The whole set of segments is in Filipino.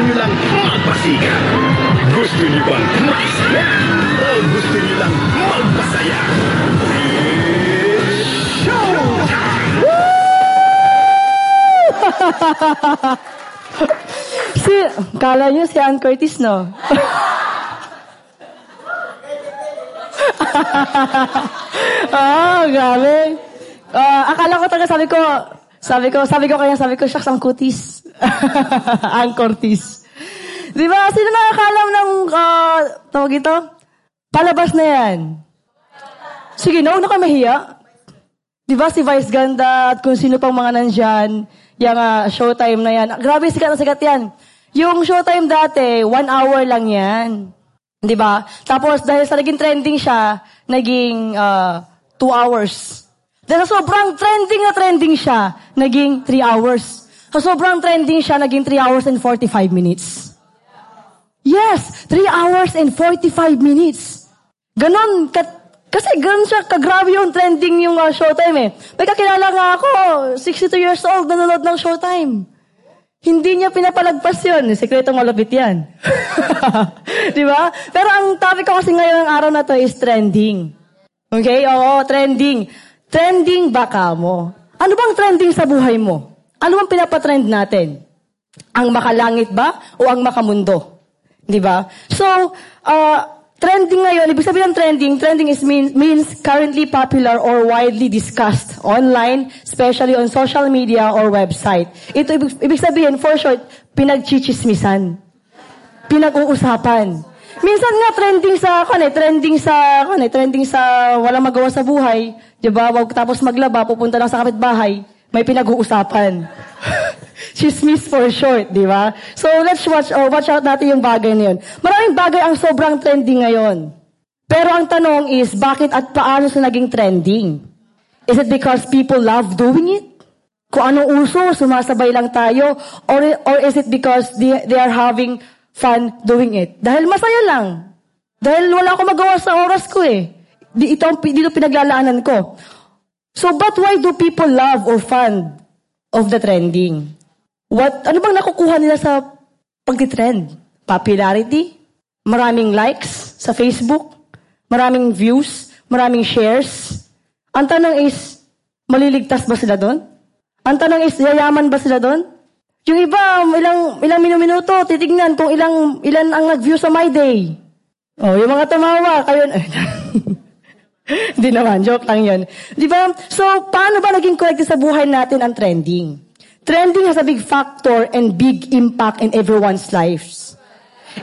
nyo lang magpasikat? Gusto nyo bang makisaya? O gusto nyo lang magpasaya? It's showtime! Si, kala nyo si Ann Curtis, no? Ah, grabe. Ah, akala ko talaga sabi ko, sabi ko, sabi ko kaya sabi ko, shucks, ang kutis. ang Curtis. Di ba? Sino nakakalam ng, uh, tawag ito? Palabas na yan. Sige, no, na mahiya. Di ba si Vice Ganda at kung sino pang mga nandyan, yung uh, showtime na yan. Grabe, sikat na sikat yan. Yung showtime dati, one hour lang yan. Di ba? Tapos dahil sa naging trending siya, naging uh, two hours. Dahil sobrang trending na trending siya, naging three hours. Sa sobrang trending siya, naging three hours and 45 minutes. Yes, three hours and 45 minutes. Ganon, kat, kasi ganun siya, kagrabe yung trending yung uh, showtime eh. May kakilala nga ako, 62 years old, nanonood ng showtime. Hindi niya pinapalagpas yun. Sekretong malupit yan. Di ba? Pero ang topic ko kasi ngayon ng araw na to is trending. Okay? Oo, trending. Trending baka mo. Ano bang trending sa buhay mo? Ano bang pinapatrend natin? Ang makalangit ba o ang makamundo? Di ba? So, uh, trending ngayon, ibig sabihin ng trending, trending is mean, means currently popular or widely discussed online, especially on social media or website. Ito, ibig, ibig sabihin, for short, pinagchichismisan. Pinag-uusapan. Minsan nga trending sa kan eh, trending sa kan eh, trending sa walang magawa sa buhay, 'di ba? Wag tapos maglaba, pupunta lang sa kapitbahay, may pinag-uusapan. Chismis for short, di ba? So let's watch oh, watch out natin yung bagay na yun. Maraming bagay ang sobrang trending ngayon. Pero ang tanong is, bakit at paano sa naging trending? Is it because people love doing it? Kung anong uso, sumasabay lang tayo? Or, or is it because they, they are having fun doing it. Dahil masaya lang. Dahil wala akong magawa sa oras ko eh. Di, ito dito pinaglalaanan ko. So, but why do people love or fund of the trending? What, ano bang nakukuha nila sa pagtitrend? Popularity? Maraming likes sa Facebook? Maraming views? Maraming shares? Ang tanong is, maliligtas ba sila doon? Ang tanong is, yayaman ba sila doon? Yung iba, ilang, ilang minuto, titignan kung ilang, ilan ang nag-view sa My Day. Oh, yung mga tumawa, kayo, Hindi naman, joke lang yun. Di ba? So, paano ba naging connected sa buhay natin ang trending? Trending has a big factor and big impact in everyone's lives.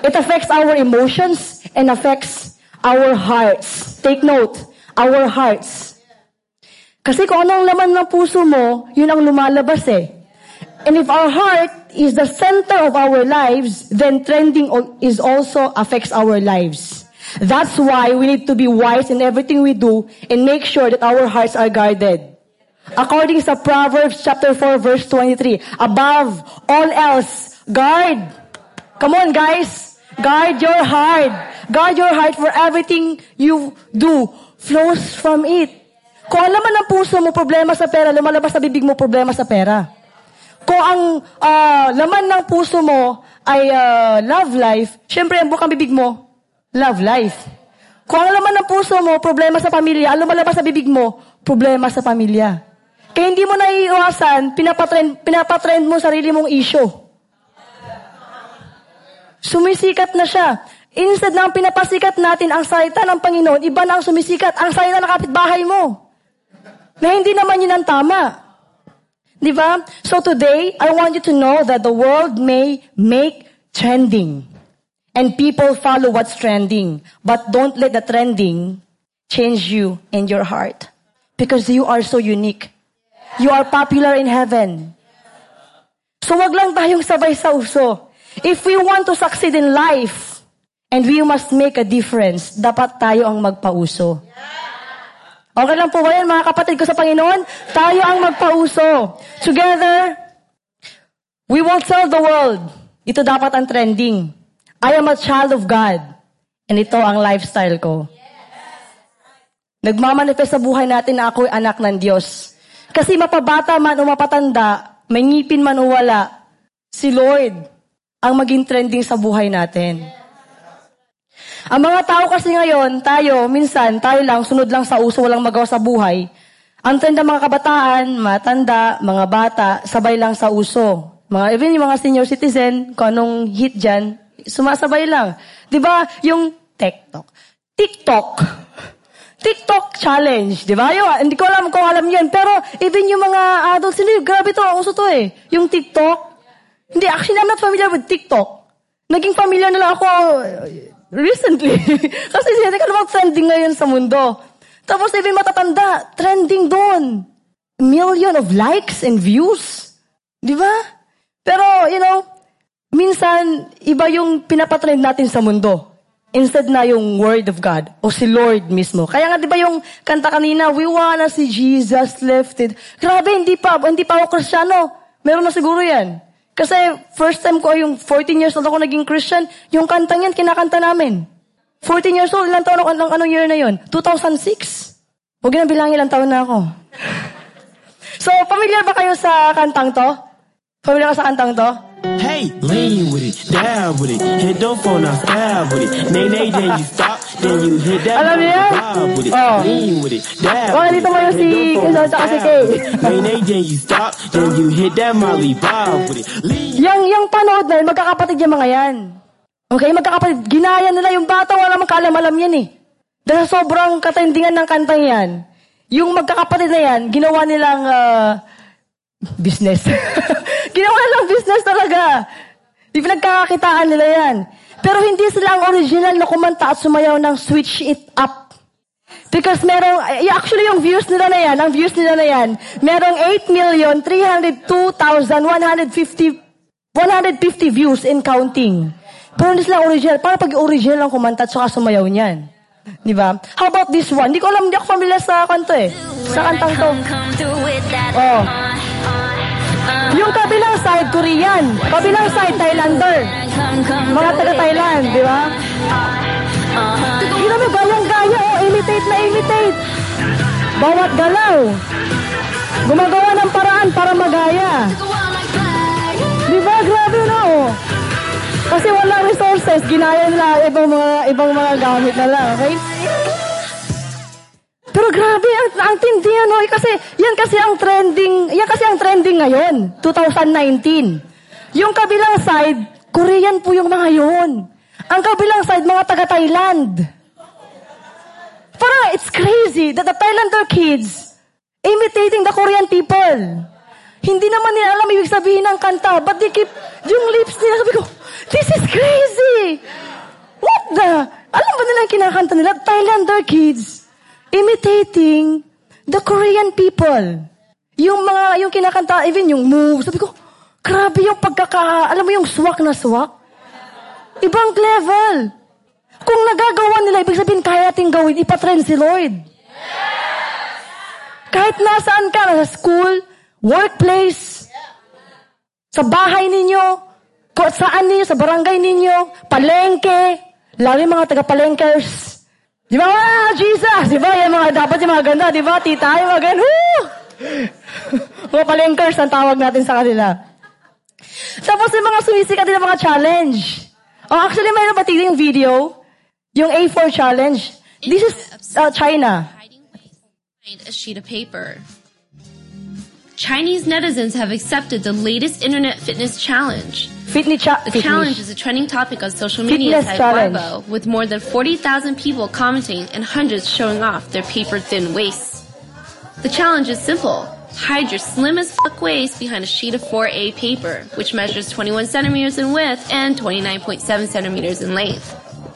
It affects our emotions and affects our hearts. Take note, our hearts. Kasi kung anong laman ng puso mo, yun ang lumalabas eh. And if our heart is the center of our lives, then trending is also affects our lives. That's why we need to be wise in everything we do and make sure that our hearts are guarded. According to Proverbs chapter 4 verse 23, above all else, guard. Come on guys. Guard your heart. Guard your heart for everything you do flows from it. Kung alam ng puso mo problema sa pera, lumalabas sa bibig mo problema sa pera. Kung ang uh, laman ng puso mo ay uh, love life, syempre ang bukang bibig mo, love life. Kung ang laman ng puso mo, problema sa pamilya, ang lumalabas sa bibig mo, problema sa pamilya. Kaya hindi mo naiiwasan, pinapatrend, pinapatrend mo sarili mong issue. Sumisikat na siya. Instead na pinapasikat natin ang salita ng Panginoon, iba na ang sumisikat, ang salita ng kapitbahay mo. Na hindi naman yun ang tama. Di ba? So today, I want you to know that the world may make trending. And people follow what's trending. But don't let the trending change you and your heart. Because you are so unique. You are popular in heaven. So wag lang tayong sabay sa uso. If we want to succeed in life, and we must make a difference, dapat tayo ang magpauso. Okay lang po ba yan, mga kapatid ko sa Panginoon? Tayo ang magpauso. Together, we will tell the world. Ito dapat ang trending. I am a child of God. And ito ang lifestyle ko. Nagmamanifest sa buhay natin na ako'y anak ng Diyos. Kasi mapabata man o mapatanda, may ngipin man o wala, si Lord ang maging trending sa buhay natin. Ang mga tao kasi ngayon, tayo, minsan, tayo lang, sunod lang sa uso, walang magawa sa buhay. Ang trend ng mga kabataan, matanda, mga bata, sabay lang sa uso. Mga, even yung mga senior citizen, kung anong hit dyan, sumasabay lang. Di ba? Yung TikTok. TikTok. TikTok challenge, di ba? Yung, hindi ko alam kung alam yan. Pero even yung mga adults, hindi, grabe to, uso to eh. Yung TikTok. Hindi, actually, I'm not familiar with TikTok. Naging familiar na lang ako recently. Kasi hindi ka naman trending ngayon sa mundo. Tapos even matatanda, trending doon. Million of likes and views. Di ba? Pero, you know, minsan, iba yung pinapatrend natin sa mundo. Instead na yung Word of God o si Lord mismo. Kaya nga, di ba yung kanta kanina, we wanna see Jesus lifted. Grabe, hindi pa, hindi pa ako kristyano. Meron na siguro yan. Kasi first time ko, yung 14 years old ako naging Christian, yung kantang yan, kinakanta namin. 14 years old, ilang taon ako, anong, anong year na yon? 2006. Huwag na bilangin ilang taon na ako. so, familiar ba kayo sa kantang to? Familiar ka sa kantang to? Hey, lean with it, down with it, hit the phone, now stab with it. Nay, nay, then you stop, then you hit that Alam niyo yan? vibe with it, Oh. lean with it, down Oh, with dito it, mo yung hit si Quezon si stab Kay. Nay, nay, then you stop, then you hit that Molly vibe with it, lean. Yang, yang panood na yun, magkakapatid yung mga yan. Okay, magkakapatid. Ginaya nila yung bata, wala namang kaalam-alam yan eh. Dahil sobrang katindingan ng kantang yan, yung magkakapatid na yan, ginawa nilang ah, business. ginawa nilang business talaga. Di pinagkakakitaan nila yan. Pero hindi sila ang original na kumanta at sumayaw ng switch it up. Because merong, eh, actually yung views nila na yan, ang views nila na yan, merong 8,302,150 150 views in counting. Pero hindi sila original. Para pag original ang kumanta at saka sumayaw niyan. Di ba? How about this one? Hindi ko alam, hindi ako familiar sa kanto eh. Sa kantang to. Oh. Yung kabilang side, Korean. Kabilang side, Thailander. Mga taga-Thailand, di ba? Gila mo, gayang-gaya, oh. Imitate na imitate. Bawat galaw. Gumagawa ng paraan para magaya. Di ba? Grabe na, oh. Kasi wala resources, ginaya nila ibang mga ibang mga gamit na lang, okay? Pero grabe, ang, ang tindi ano, eh, kasi yan kasi ang trending, yan kasi ang trending ngayon, 2019. Yung kabilang side, Korean po yung mga yun. Ang kabilang side, mga taga-Thailand. Parang it's crazy that the Thailander kids imitating the Korean people. Hindi naman nila alam ibig sabihin ng kanta, but they keep, yung lips nila, sabi ko, this is crazy! What the? Alam ba nila ang kinakanta nila? Thailander kids imitating the Korean people. Yung mga, yung kinakanta, even yung move, sabi ko, grabe yung pagkaka, alam mo yung swak na swak? Ibang level. Kung nagagawa nila, ibig sabihin, kaya natin gawin, ipatrend si Lord. Kahit nasaan ka, sa school, workplace, sa bahay ninyo, kung saan ninyo, sa barangay ninyo, palengke, lalo yung mga taga-palengkers. Di ba, Jesus? Di ba, yung mga, dapat yung mga ganda, di ba, tita, yung mga ganun, woo! mga palengkers ang tawag natin sa kanila. Tapos yung mga sumisikat din ng mga challenge. Oh, actually, mayroon ba tignan yung video? Yung A4 challenge. This is uh, China. a sheet of paper. Chinese netizens have accepted the latest internet fitness challenge. Fitness, cha- The fitness. challenge is a trending topic on social media Fitness. Weibo, with more than 40,000 people commenting and hundreds showing off their paper-thin waists. The challenge is simple. Hide your slim as fuck waist behind a sheet of 4A paper, which measures 21 centimeters in width and 29.7 centimeters in length.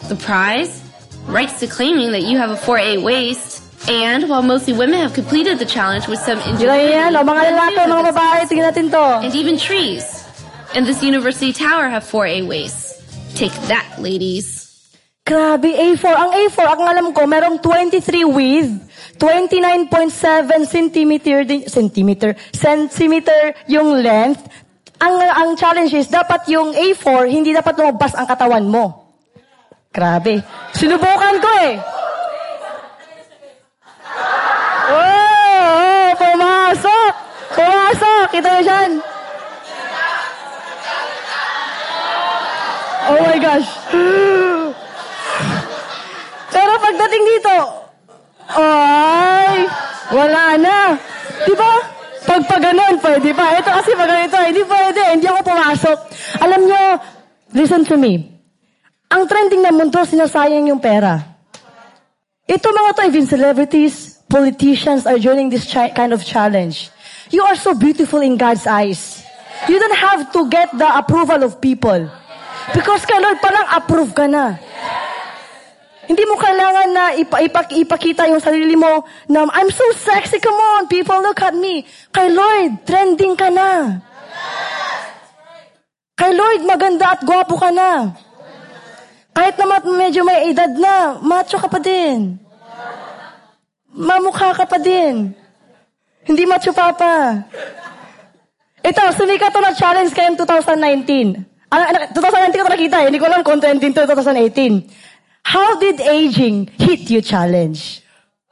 The prize? Rights to claiming that you have a 4A waist. And while mostly women have completed the challenge with some Di ba yan? O, mga lalaki, mga babae, tingnan natin to. and even trees in this university tower have four A-ways. Take that, ladies. Grabe, A4. Ang A4, ang alam ko, merong 23 width, 29.7 centimeter, centimeter, centimeter yung length. Ang, ang challenge is, dapat yung A4, hindi dapat lumabas ang katawan mo. Grabe. Sinubukan ko eh. Oh, oh, pumasok. Pumasok. Kita mo siyan. Oh my gosh. Pero pagdating dito, ay, wala na. Di ba? Pag pa ganun, pwede pa. Ito kasi pag ganito, hindi pwede. Hindi ako pumasok. Alam nyo, listen to me. Ang trending na mundo, sinasayang yung pera. Ito mga to, even celebrities, politicians are joining this kind of challenge. You are so beautiful in God's eyes. You don't have to get the approval of people. Because Lord, parang approve ka na. Hindi mo kailangan na ipa, ipa- ipakita yung sarili mo na, I'm so sexy, come on, people, look at me. Kay Lord, trending ka na. Kay Lord, maganda at gwapo ka na. Kahit na medyo may edad na, macho ka pa din. Mamukha ka pa din. Hindi macho papa. Ito, sumikat to na challenge kayo 2019. Ano, ano, 2019 ko nakita eh. Hindi ko alam kung 2019 to 2018. How did aging hit you challenge?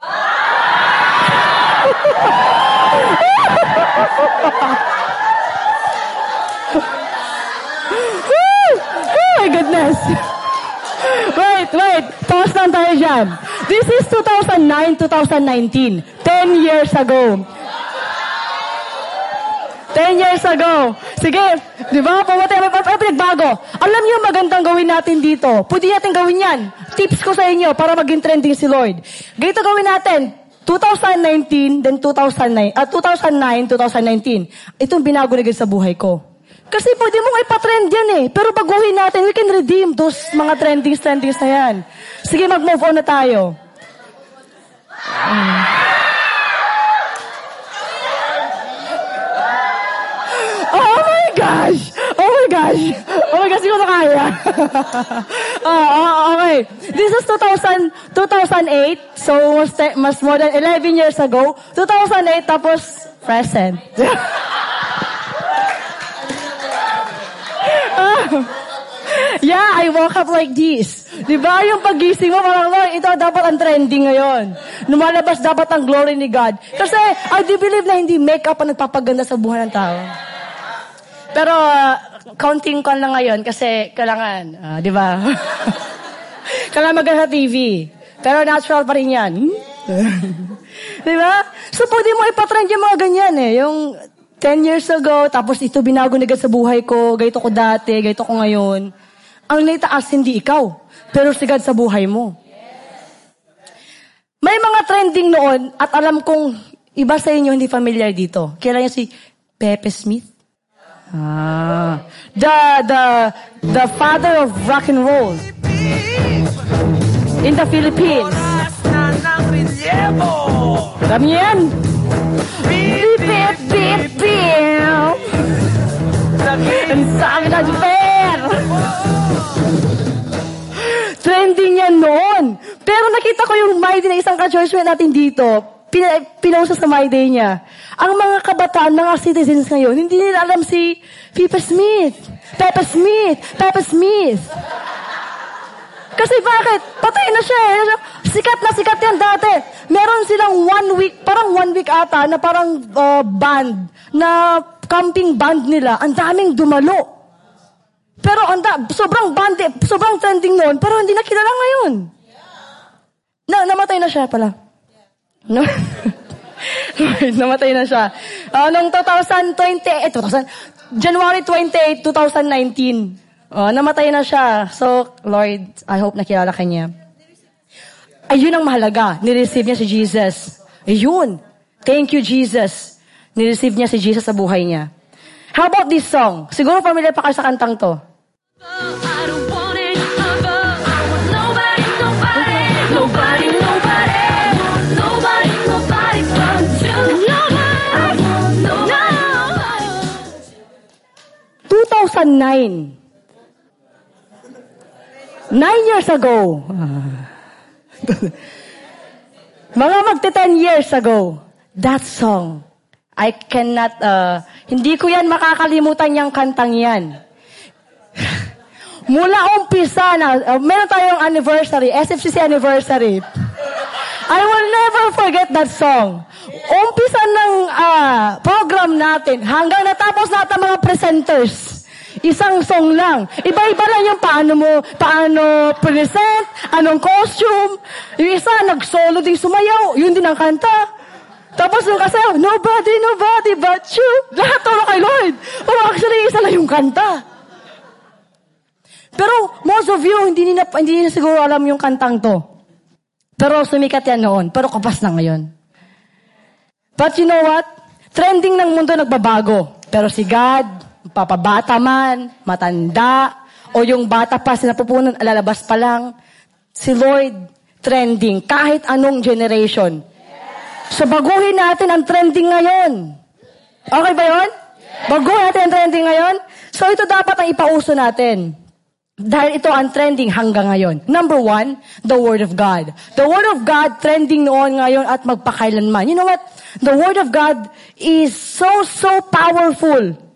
oh my goodness. Wait, wait. Pause lang tayo dyan. This is 2009, 2019. 10 years ago. 10 years ago. Sige, di ba? Pumunta may may pinagbago. Alam niyo magandang gawin natin dito. Pwede natin gawin yan. Tips ko sa inyo para maging trending si Lord. Ganito gawin natin. 2019, then 2009, ah 2009, 2019. Itong binago na sa buhay ko. Kasi pwede mong ipatrend yan eh. Pero baguhin natin, we can redeem those mga trendings, trendings na yan. Sige, mag-move on na tayo. Oh my gosh! Oh my gosh! Oh my gosh, hindi ko na kaya. oh, oh, okay. This is 2000, 2008. So, mas, more than 11 years ago. 2008, tapos present. Yeah, I woke up like this. Di ba? Yung pagising mo, parang, Lord, ito dapat ang trending ngayon. Lumalabas dapat ang glory ni God. Kasi, I do believe na hindi makeup ang nagpapaganda sa buhay ng tao. Pero, uh, counting ko lang ngayon kasi kailangan, ah, di ba? kailangan maganda sa TV. Pero natural pa rin yan. di ba? So, pwede mo ipatrend yung mga ganyan eh. Yung 10 years ago, tapos ito binago na sa buhay ko, ganito ko dati, ganito ko ngayon. Ang naitaas, hindi ikaw, pero si God sa buhay mo. May mga trending noon, at alam kong iba sa inyo hindi familiar dito. Kailan niya si Pepe Smith? Ah, the the the father of rock and roll in the Philippines. Yan? Beep, beep, beep, beep. Ang. Trending yan noon. Pero nakita ko yung Day na isang ka-churchmate natin dito. Pina, pinost sa My Day niya. Ang mga kabataan, mga citizens ngayon, hindi nila alam si Pepe Smith. Pepe Smith. Pepe Smith. Kasi bakit? Patay na siya eh. Sikat na sikat yan dati. Meron silang one week, parang one week ata, na parang uh, band, na camping band nila. Ang daming dumalo. Pero anda, sobrang band, sobrang trending noon, pero hindi na kilala ngayon. Na, namatay na siya pala. No? namatay na siya. Uh, noong 2020, eh, 2000, January 28, 2019. Oh, namatay na siya. So, Lord, I hope nakilala ka niya. Ayun ang mahalaga. Nireceive niya si Jesus. Ayun. Thank you, Jesus. Nireceive niya si Jesus sa buhay niya. How about this song? Siguro familiar pa kayo sa kantang to. I 2009. Nine years ago. Mga magte 10 years ago. That song. I cannot, uh, hindi ko yan makakalimutan yung kantang yan. Mula umpisa na, uh, meron tayong anniversary, SFCC anniversary. I will never forget that song. Umpisa ng ah, program natin hanggang natapos natin mga presenters. Isang song lang. Iba-iba lang yung paano mo, paano present, anong costume. Yung isa, nag-solo din sumayaw. Yun din ang kanta. Tapos yung kasayaw, nobody, nobody but you. Lahat turo kay Lord. Pero actually, isa lang yung kanta. Pero most of you, hindi nila, hindi nila siguro alam yung kantang to. Pero sumikat yan noon. Pero kapas na ngayon. But you know what? Trending ng mundo nagbabago. Pero si God, papabata man, matanda, o yung bata pa, sinapupunan, alalabas pa lang, si Lord, trending. Kahit anong generation. So baguhin natin ang trending ngayon. Okay ba yun? Baguhin natin ang trending ngayon. So ito dapat ang ipauso natin. Dahil ito ang trending hanggang ngayon. Number one, the Word of God. The Word of God trending noon ngayon at magpakailanman. You know what? The Word of God is so, so powerful.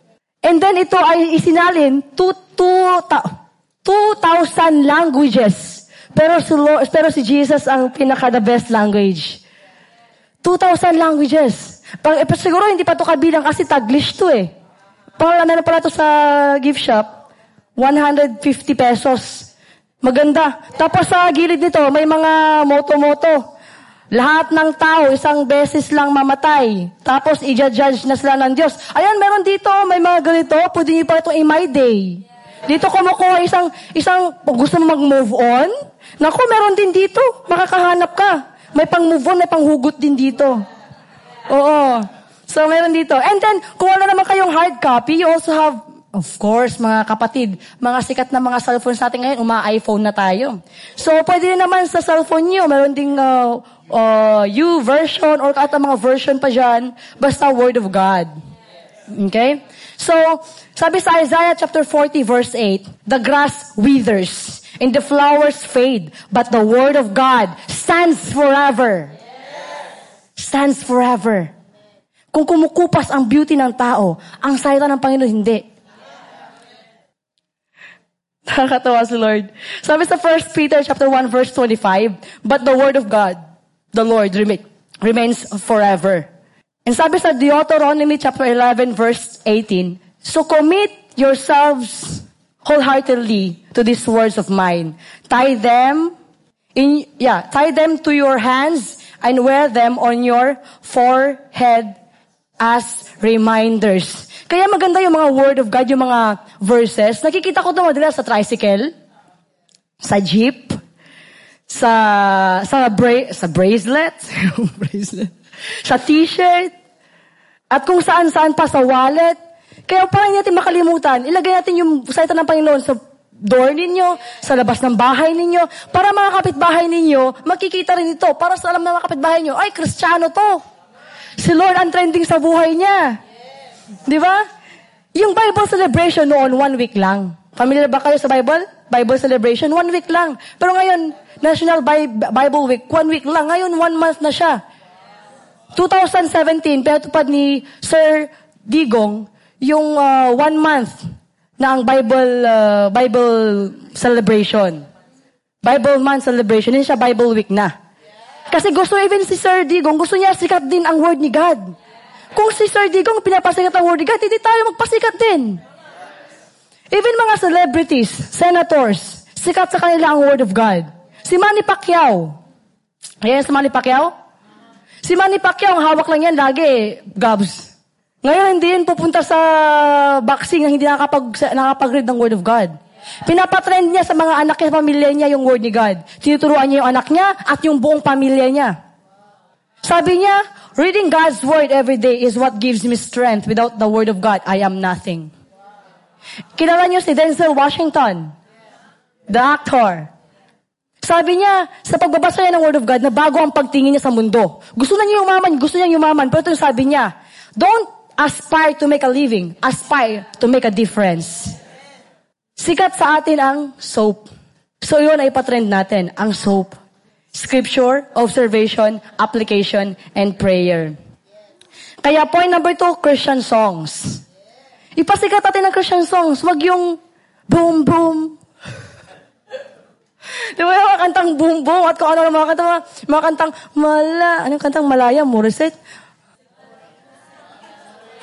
And then ito ay isinalin to, to, ta, 2,000 languages. Pero si, Lord, pero si Jesus ang pinaka the best language. 2,000 languages. Pag, eh, siguro hindi pa to kabilang kasi Taglish to eh. Pang ano pala to sa gift shop, 150 pesos. Maganda. Tapos sa gilid nito, may mga moto-moto. Lahat ng tao, isang beses lang mamatay. Tapos, i-judge na sila ng Diyos. Ayan, meron dito, may mga ganito, pwede niyo pa itong i-my day. Dito kumukuha isang, isang, gusto mo mag-move on, naku, meron din dito, makakahanap ka. May pang-move on, may pang-hugot din dito. Oo. So, meron dito. And then, kung wala naman kayong hard copy, you also have, of course, mga kapatid, mga sikat na mga cellphones natin ngayon, uma-iPhone na tayo. So, pwede rin naman sa cellphone nyo, meron ding uh, uh, U version or kahit mga version pa dyan, basta Word of God. Okay? So, sabi sa Isaiah chapter 40 verse 8, the grass withers and the flowers fade, but the word of God stands forever. Stands forever. Kung kumukupas ang beauty ng tao, ang salita ng Panginoon hindi. Nakakatawa si Lord. Sabi sa 1 Peter chapter 1 verse 25, but the word of God, the Lord, remains forever. And sabi sa Deuteronomy chapter 11 verse 18, so commit yourselves wholeheartedly to these words of mine. Tie them in, yeah, tie them to your hands and wear them on your forehead as reminders. Kaya maganda yung mga word of God, yung mga verses. Nakikita ko ito madalas sa tricycle, sa jeep, sa sa bra- sa bracelet, bracelet, sa t-shirt, at kung saan-saan pa sa wallet. Kaya parang natin makalimutan, ilagay natin yung salita ng Panginoon sa door ninyo, sa labas ng bahay ninyo, para mga kapitbahay ninyo, makikita rin ito, para sa alam ng mga kapitbahay nyo, ay, kristyano to. Si Lord ang trending sa buhay niya. Di ba? Yung Bible celebration noon, one week lang. Familiar ba kayo sa Bible? Bible celebration, one week lang. Pero ngayon, National Bi- Bible Week, one week lang. Ngayon, one month na siya. 2017, pinatupad ni Sir Digong yung uh, one month na ang Bible uh, Bible celebration. Bible month celebration. Hindi siya Bible week na. Kasi gusto even si Sir Digong, gusto niya sikat din ang word ni God. Kung si Sir Digong pinapasikat ang word ni God, hindi tayo magpasikat din. Even mga celebrities, senators, sikat sa kanila ang word of God. Si Manny Pacquiao. Ayan si Manny Pacquiao? Si Manny Pacquiao, ang hawak lang yan lagi, gabs. Ngayon, hindi yun pupunta sa boxing na hindi nakapag, nakapag-read ng Word of God. Pinapatrend niya sa mga anak niya, pamilya niya yung Word ni God. Tinuturuan niya yung anak niya at yung buong pamilya niya. Sabi niya, reading God's Word every day is what gives me strength. Without the Word of God, I am nothing. Kilala niyo si Denzel Washington, the actor. Sabi niya, sa pagbabasa niya ng Word of God, na bago ang pagtingin niya sa mundo. Gusto na niya yumaman, gusto niya yumaman. Pero ito sabi niya, don't aspire to make a living, aspire to make a difference. Sikat sa atin ang soap. So yun ay patrend natin, ang soap. Scripture, observation, application, and prayer. Kaya point number two, Christian songs. Ipasikat natin ang Christian songs. Wag yung boom, boom, Di ba yung mga kantang boom boom at kung ano mga kantang, mga, mga kantang mala, anong kantang malaya, Morissette?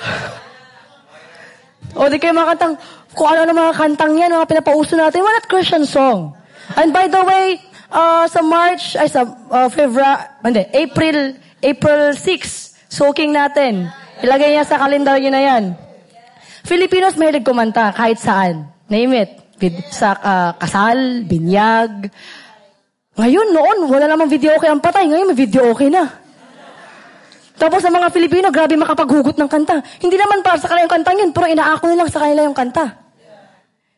o di kayo mga kantang kung ano mga kantang yan, mga pinapauso natin. Why not Christian song? And by the way, uh, sa March, ay sa uh, February, hindi, April, April 6, soaking natin. Ilagay niya sa kalendaryo na yan. Filipinos mahilig kumanta kahit saan. Name it. Sa uh, kasal, binyag. Ngayon, noon, wala namang video okay ang patay. Ngayon, may video okay na. Tapos sa mga Filipino, grabe makapaghugot ng kanta. Hindi naman para sa kanila yung kantang yun, pero inaako nilang sa kanila yung kanta.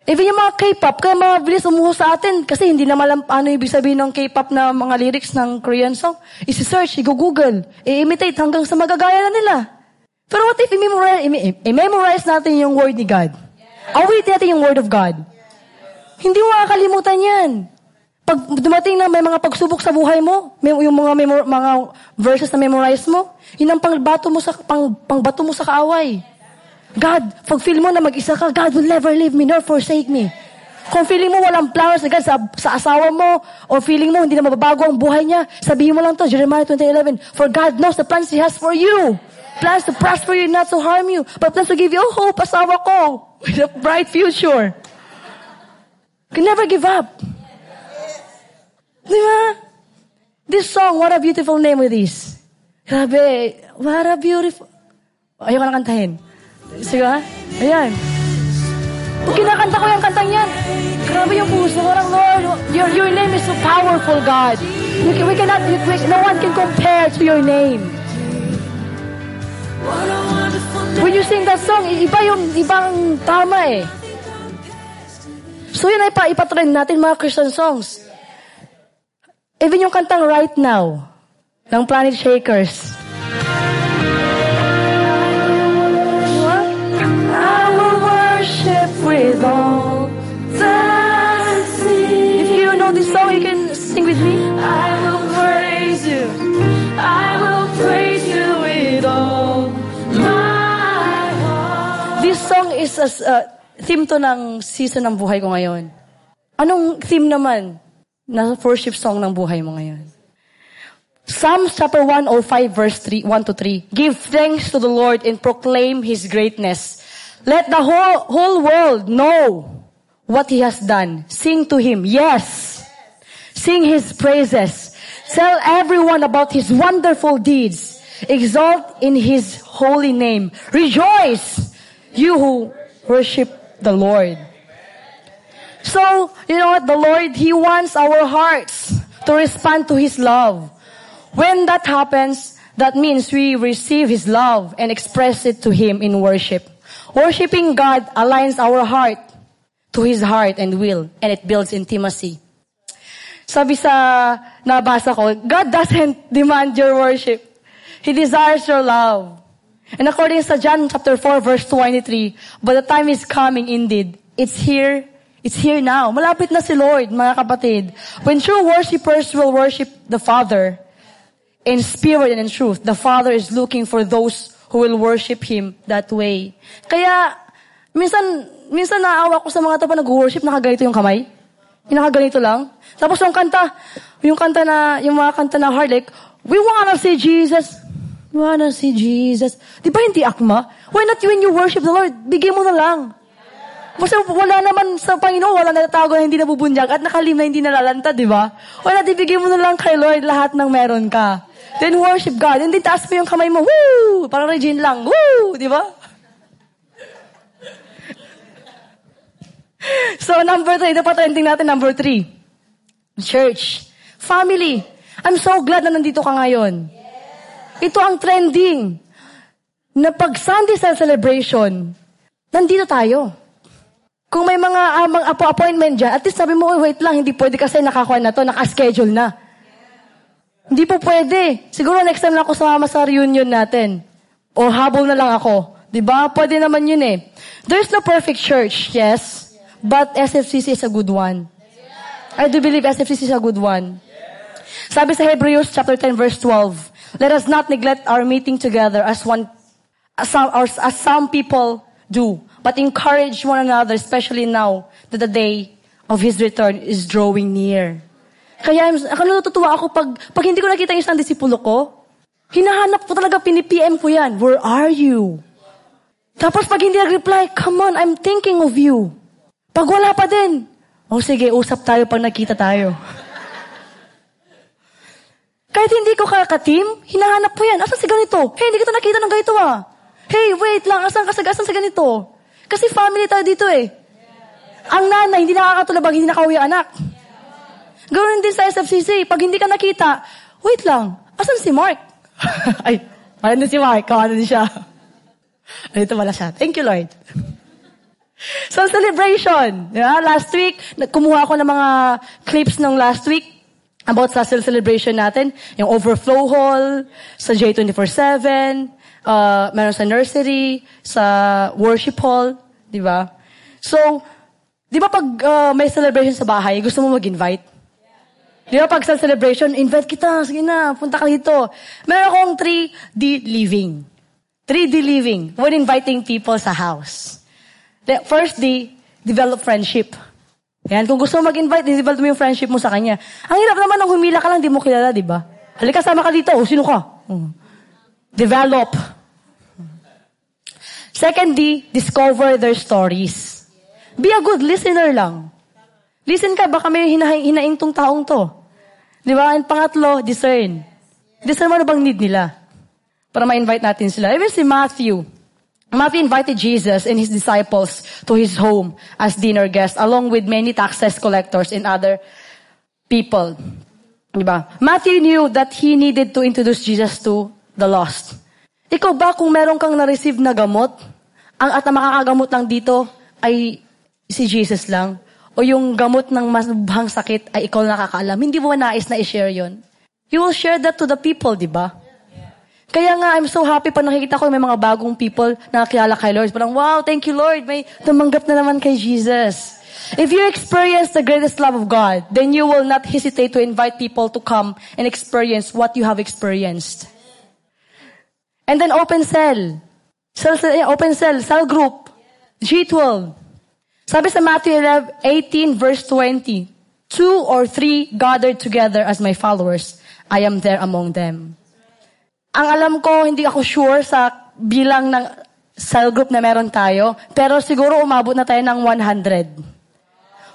Even yung mga K-pop, kaya mabilis umuho sa atin kasi hindi naman alam ano ibig sabihin ng K-pop na mga lyrics ng Korean song. Isi-search, i-google, i-imitate hanggang sa magagaya na nila. Pero what if i-memorize, i-memorize natin yung word ni God? Awit natin yung word of God. Hindi mo makakalimutan yan. Pag dumating na may mga pagsubok sa buhay mo, may, yung mga, memor, mga verses na memorize mo, yun ang pangbato mo sa, pang, pangbato mo sa kaaway. God, pag feel mo na mag-isa ka, God will never leave me nor forsake me. Kung feeling mo walang plans na God sa, sa asawa mo, o feeling mo hindi na mababago ang buhay niya, sabihin mo lang to, Jeremiah 20:11, For God knows the plans He has for you. Plans to prosper you, not to harm you. But plans to give you hope, asawa ko, with a bright future. You can never give up. Di ba? This song, what a beautiful name it is. Grabe, what a beautiful... Ayoko na kantahin. Sige? Ayan. Pag kinakanta ko yung kantang yan, grabe yung puso. Parang, Lord, your, your name is so powerful, God. We, can, we cannot, we, no one can compare to your name. When you sing that song, iba yung, ibang tama eh. So yun ay pa, ipatrend natin mga Christian songs. Even yung kantang Right Now, ng Planet Shakers. With all the sea. If you know this song, you can sing with me. I will praise you. I will praise you with all my heart. This song is a uh, theme to ng season ng buhay ko ngayon. Anong theme naman na worship song ng buhay mo ngayon? Psalms chapter 105 verse 3, 1 to 3. Give thanks to the Lord and proclaim His greatness. Let the whole, whole world know what He has done. Sing to Him. Yes. Sing His praises. Tell everyone about His wonderful deeds. Exalt in His holy name. Rejoice, you who worship the Lord. So, you know what? The Lord, He wants our hearts to respond to His love. When that happens, that means we receive His love and express it to Him in worship. Worshipping God aligns our heart to His heart and will, and it builds intimacy. Sabi sa nabasa ko, God doesn't demand your worship. He desires your love. And according sa John chapter 4 verse 23, but the time is coming indeed. It's here. It's here now. Malapit na si Lord, mga kapatid. When true worshipers will worship the Father in spirit and in truth, the Father is looking for those who will worship Him that way. Kaya, minsan, minsan naawa ko sa mga to pa nag-worship, nakaganito yung kamay. Yung nakaganito lang. Tapos yung kanta, yung kanta na, yung mga kanta na hard, like, we wanna see Jesus. We wanna see Jesus. Di ba hindi akma? Why not when you worship the Lord, bigay mo na lang. Kasi wala naman sa Panginoon, wala natatago na hindi nabubunyag at nakalim na hindi nalalanta, di ba? Wala, ibigay mo na lang kay Lord lahat ng meron ka. Then worship God. And then taas mo yung kamay mo, woo! Parang Regine lang, woo! Di ba? So, number three, pa trending natin, number three. Church. Family. I'm so glad na nandito ka ngayon. Ito ang trending. Na pag Sunday cell celebration, nandito tayo. Kung may mga uh, mga apo- appointment dyan, at least sabi mo, "Uy, wait lang, hindi pwede kasi nakakuha na to, nakaschedule na. Hindi po pwede. Siguro next time lang ako sumama sa reunion natin. O habol na lang ako. 'Di ba? Pwede naman yun eh. There's no perfect church, yes. But SFCC is a good one. I do believe SFCC is a good one. Sabi sa Hebrews chapter 10 verse 12, Let us not neglect our meeting together as one as some, or as some people do, but encourage one another, especially now that the day of His return is drawing near. Kaya, ako natutuwa ako pag, pag hindi ko nakita yung isang disipulo ko, hinahanap ko talaga, pinipm ko yan. Where are you? Tapos pag hindi nag-reply, come on, I'm thinking of you. Pag wala pa din, oh sige, usap tayo pag nakita tayo. Kahit hindi ko kaka-team, hinahanap ko yan. Asan si ganito? Hey, hindi kita nakita ng ganito ah. Hey, wait lang, asan ka sa asan sa ganito? Kasi family tayo dito eh. Ang nanay, hindi nakakatulabag, hindi nakauwi anak. Ganoon din sa SFCC. Pag hindi ka nakita, wait lang, asan si Mark? Ay, wala na si Mark. Kawanan siya. Dito wala siya. Thank you, Lord. So, celebration. Yeah, last week, kumuha ako ng mga clips ng last week about sa celebration natin. Yung overflow hall, sa J24-7, uh, meron sa nursery, sa worship hall, di ba? So, di ba pag uh, may celebration sa bahay, gusto mo mag-invite? Di ba pag sa celebration, invite kita, sige na, punta ka dito. Meron akong 3D living. 3D living, when inviting people sa house. The first D, develop friendship. Yan, kung gusto mo mag-invite, develop mo yung friendship mo sa kanya. Ang hirap naman ng humila ka lang, di mo kilala, di ba? Halika, sama ka dito. O, sino ka? Hmm. Develop. Second D, discover their stories. Be a good listener lang. Listen ka, baka may hinaing taong to. Di ba? And pangatlo, discern. Discern mo ano bang need nila. Para ma-invite natin sila. Even si Matthew. Matthew invited Jesus and his disciples to his home as dinner guests along with many taxes collectors and other people. Diba? Matthew knew that he needed to introduce Jesus to the lost. Ikaw ba kung meron kang na-receive na gamot, ang at ang makakagamot lang dito ay si Jesus lang? O yung gamot ng masubhang sakit ay ikaw nakakaalam? Hindi mo nais na i-share yon? You will share that to the people, di ba? Kaya nga, I'm so happy pag nakikita ko may mga bagong people na nakakilala kay Lord. Parang, wow, thank you Lord, may tumanggap na naman kay Jesus. If you experience the greatest love of God, then you will not hesitate to invite people to come and experience what you have experienced. And then open cell. Cell, cell eh, open cell, cell group. G12. Sabi sa Matthew 11, 18 verse 20, Two or three gathered together as my followers, I am there among them. Ang alam ko, hindi ako sure sa bilang ng cell group na meron tayo, pero siguro umabot na tayo ng 100.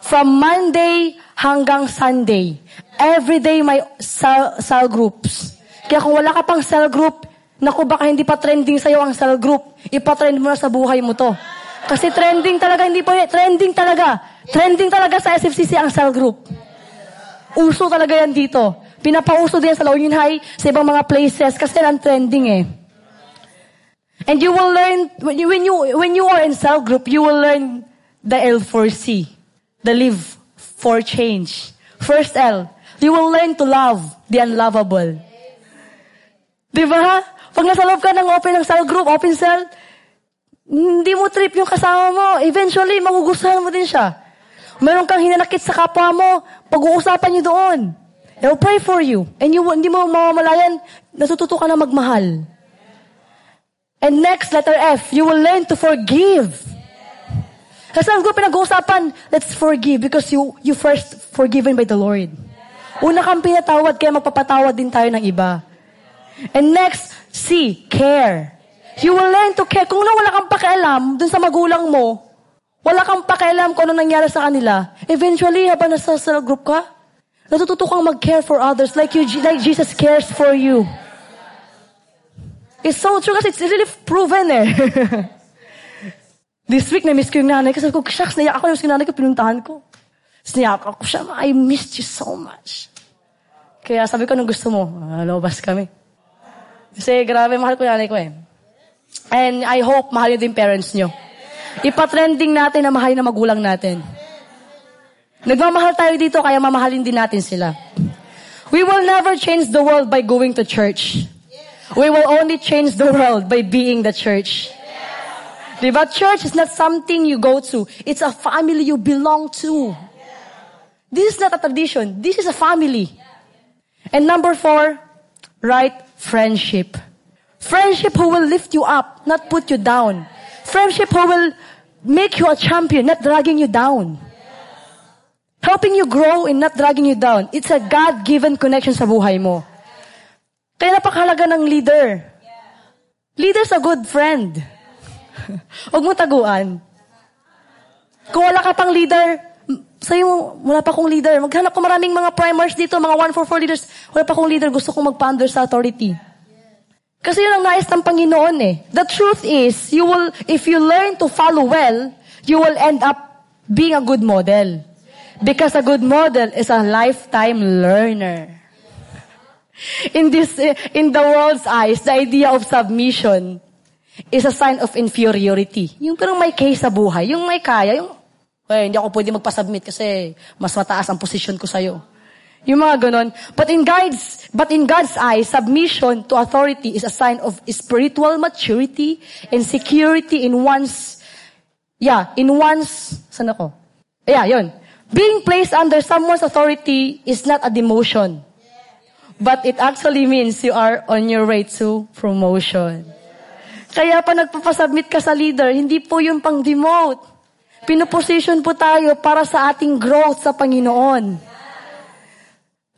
From Monday hanggang Sunday, every day may cell, cell groups. Kaya kung wala ka pang cell group, naku baka hindi pa trending sa'yo ang cell group, ipatrend mo na sa buhay mo to. Kasi trending talaga, hindi po trending talaga. Trending talaga sa SFCC ang cell group. Uso talaga yan dito. Pinapauso din sa La Union High, sa ibang mga places, kasi ang trending eh. And you will learn, when you, when you, when you are in cell group, you will learn the L4C, the live for change. First L, you will learn to love the unlovable. Di ba? Pag nasa loob ka ng open ng cell group, open cell, hindi mo trip yung kasama mo. Eventually, magugustuhan mo din siya. Meron kang hinanakit sa kapwa mo, pag-uusapan niyo doon. They'll pray for you. And you, hindi mo mamamalayan, natututo ka na magmahal. And next, letter F, you will learn to forgive. Sa isang group, pinag-uusapan, let's forgive because you, you first forgiven by the Lord. Una kang pinatawad, kaya magpapatawad din tayo ng iba. And next, C, care. You will learn to care. Kung wala kang pakialam dun sa magulang mo, wala kang pakialam kung ano nangyari sa kanila, eventually, habang nasa cell group ka, natututo kang mag-care for others like, you, like Jesus cares for you. It's so true kasi it's really proven eh. This week, na-miss ko yung nanay ko. Sabi shucks, naiyak ako na-miss ko yung nanay ko, pinuntahan ko. Naiyak ako siya, I missed you so much. Kaya sabi ko, nung gusto mo, uh, lumabas kami. Kasi grabe, mahal ko yung nanay ko eh. And I hope mahal nyo din parents nyo. Ipatrending natin na mahal na magulang natin. Nagmamahal tayo dito, kaya mamahalin din natin sila. We will never change the world by going to church. We will only change the world by being the church. Diba? Church is not something you go to. It's a family you belong to. This is not a tradition. This is a family. And number four, right friendship. Friendship who will lift you up, not put you down. Friendship who will make you a champion, not dragging you down. Helping you grow and not dragging you down. It's a God-given connection sa buhay mo. Kaya napakahalaga ng leader. Leader's a good friend. Huwag mo taguan. Kung wala ka pang leader, sa'yo, wala pa akong leader. Maghanap ko maraming mga primers dito, mga 144 leaders. Wala pa akong leader, gusto kong magpa-under sa authority. Kasi yun ang nais ng Panginoon eh. The truth is, you will, if you learn to follow well, you will end up being a good model. Because a good model is a lifetime learner. In this, in the world's eyes, the idea of submission is a sign of inferiority. Yung parang may case sa buhay, yung may kaya, yung, eh, hindi ako pwede magpasubmit kasi mas mataas ang position ko sa'yo. Yung mga ganon. But in God's, but in God's eyes, submission to authority is a sign of spiritual maturity and security in one's, yeah, in one's, saan ako? Yeah, yun. Being placed under someone's authority is not a demotion. But it actually means you are on your way to promotion. Kaya pa nagpapasubmit ka sa leader, hindi po yung pang-demote. Pinoposition po tayo para sa ating growth sa Panginoon.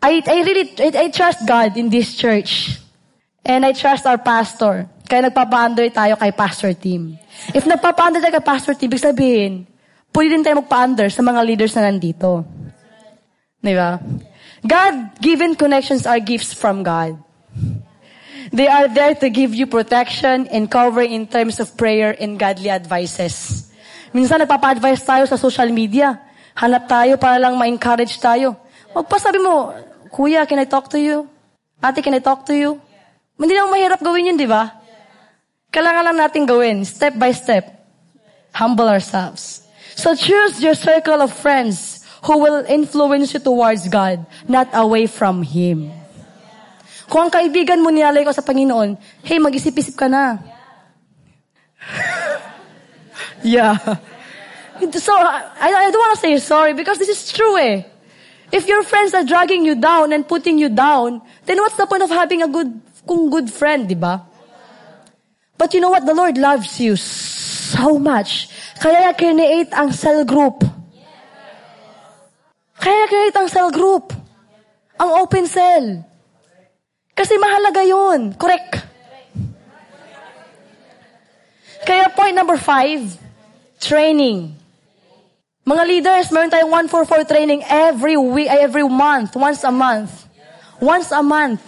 I, I really, I, I trust God in this church. And I trust our pastor. Kaya nagpapa-under tayo kay pastor team. If nagpapa-under tayo kay pastor team, ibig sabihin, pwede din tayo magpa-under sa mga leaders na nandito. Di ba? God-given connections are gifts from God. They are there to give you protection and covering in terms of prayer and godly advices. Minsan nagpapa-advise tayo sa social media. Hanap tayo para lang ma-encourage tayo. Magpasabi mo, Kuya, can I talk to you? Ate, can I talk to you? Hindi naman mahirap gawin yun, di ba? Kailangan lang natin gawin, step by step. Humble ourselves. So choose your circle of friends who will influence you towards God, not away from Him. Kung ang kaibigan mo nilalay ko sa Panginoon, hey, mag-isip-isip ka na. yeah. So, I, I don't want to say sorry because this is true eh. If your friends are dragging you down and putting you down, then what's the point of having a good, kung good friend, di ba? But you know what? The Lord loves you so much. Kaya create ang cell group. Kaya create ang cell group. Ang open cell. Kasi mahalaga yun. Correct. Kaya point number five, training. Mga leaders, meron tayong 144 training every week, every month, once a month. Once a month.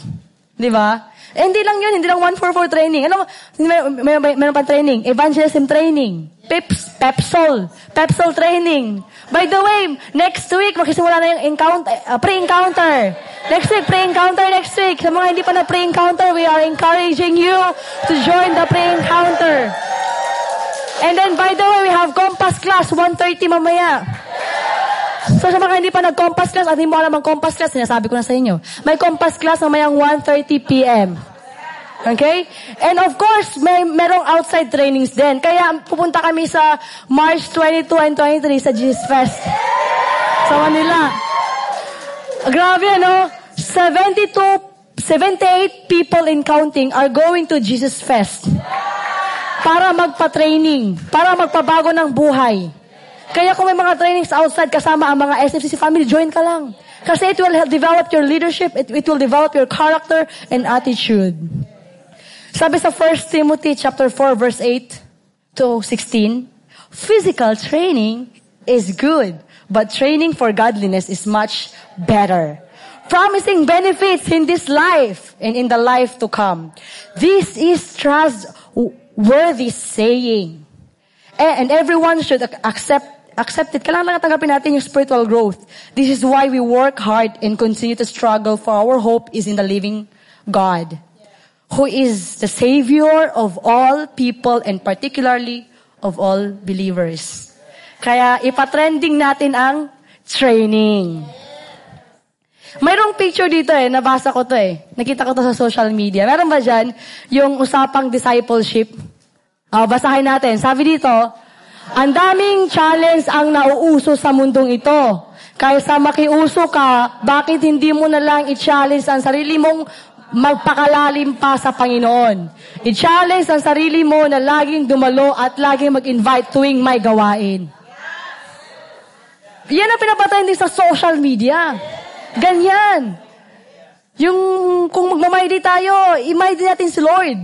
Di ba? Eh, hindi lang yun, hindi lang 144 training. Ano, meron, meron, meron pa training. Evangelism training. Pips, Pepsol. Pepsol training. By the way, next week, magsisimula na yung encounter, uh, pre-encounter. Next week, pre-encounter next week. Sa mga hindi pa na pre-encounter, we are encouraging you to join the pre-encounter. And then, by the way, we have Compass class, 1.30 mamaya. So, sa mga hindi pa nag-Compass class, at hindi mo alam ang Compass class, sinasabi ko na sa inyo. May Compass class mamayang 1.30 p.m. Okay? And of course, may merong outside trainings din. Kaya pupunta kami sa March 22 and 23 sa Jesus Fest. Sa Manila. Grabe, ano? 72, 78 people in counting are going to Jesus Fest. Para magpa-training. Para magpabago ng buhay. Kaya kung may mga trainings outside kasama ang mga SFCC family, join ka lang. Kasi it will develop your leadership, it, it will develop your character and attitude. Sabi sa 1 Timothy chapter 4 verse 8 to 16, physical training is good, but training for godliness is much better. Promising benefits in this life and in the life to come. This is trustworthy saying. And, and everyone should accept accept it. Kailangan lang tanggapin natin yung spiritual growth. This is why we work hard and continue to struggle for our hope is in the living God who is the Savior of all people and particularly of all believers. Kaya ipatrending natin ang training. Mayroong picture dito eh, nabasa ko to eh. Nakita ko to sa social media. Meron ba dyan yung usapang discipleship? Oh, basahin natin. Sabi dito, ang daming challenge ang nauuso sa mundong ito. Kaysa makiuso ka, bakit hindi mo na lang i-challenge ang sarili mong magpakalalim pa sa Panginoon. I-challenge ang sarili mo na laging dumalo at laging mag-invite tuwing may gawain. Yan ang pinapatay din sa social media. Ganyan. Yung kung magmamaydi tayo, imaydi natin si Lord.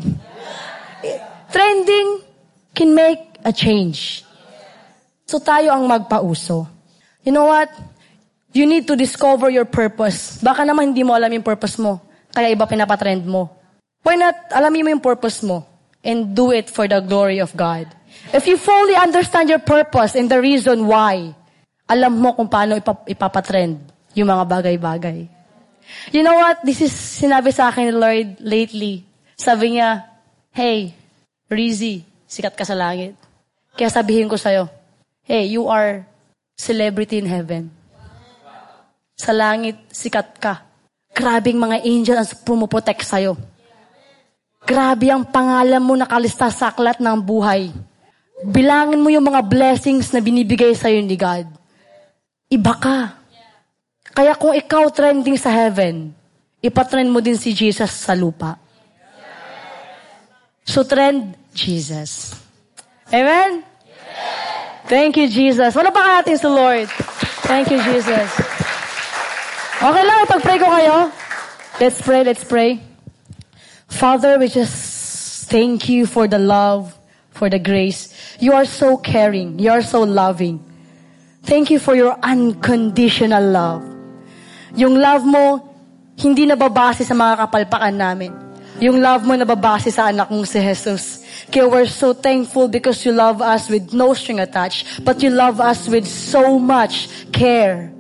Trending can make a change. So tayo ang magpauso. You know what? You need to discover your purpose. Baka naman hindi mo alam yung purpose mo. Kaya iba pinapatrend mo. Why not alamin mo yung purpose mo and do it for the glory of God? If you fully understand your purpose and the reason why, alam mo kung paano ipap- ipapatrend yung mga bagay-bagay. You know what? This is sinabi sa akin ni Lord lately. Sabi niya, Hey, Rizzy, sikat ka sa langit. Kaya sabihin ko sa'yo, Hey, you are celebrity in heaven. Sa langit, sikat ka. Grabing mga angel ang pumuprotect sa'yo. Grabe ang pangalan mo nakalista sa aklat ng buhay. Bilangin mo yung mga blessings na binibigay sa'yo ni God. Iba ka. Kaya kung ikaw trending sa heaven, ipatrend mo din si Jesus sa lupa. So trend, Jesus. Amen? Thank you, Jesus. Wala pa natin sa Lord. Thank you, Jesus. Okay lang, ipag-pray ko kayo. Let's pray, let's pray. Father, we just thank you for the love, for the grace. You are so caring. You are so loving. Thank you for your unconditional love. Yung love mo, hindi nababase sa mga kapalpakan namin. Yung love mo nababase sa anak mong si Jesus. Kaya we're so thankful because you love us with no string attached, but you love us with so much care.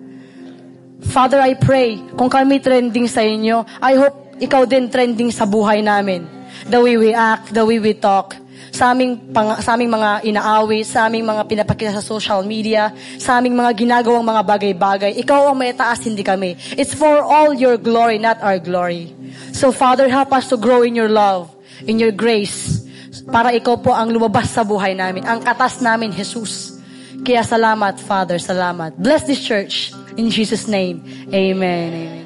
Father, I pray, kung kami trending sa inyo, I hope ikaw din trending sa buhay namin. The way we act, the way we talk, sa aming, pang, sa aming mga inaawit, sa aming mga pinapakita sa social media, sa aming mga ginagawang mga bagay-bagay. Ikaw ang may taas, hindi kami. It's for all your glory, not our glory. So Father, help us to grow in your love, in your grace, para ikaw po ang lumabas sa buhay namin. Ang katas namin, Jesus. Kaya salamat, Father, salamat. Bless this church. In Jesus' name, Amen.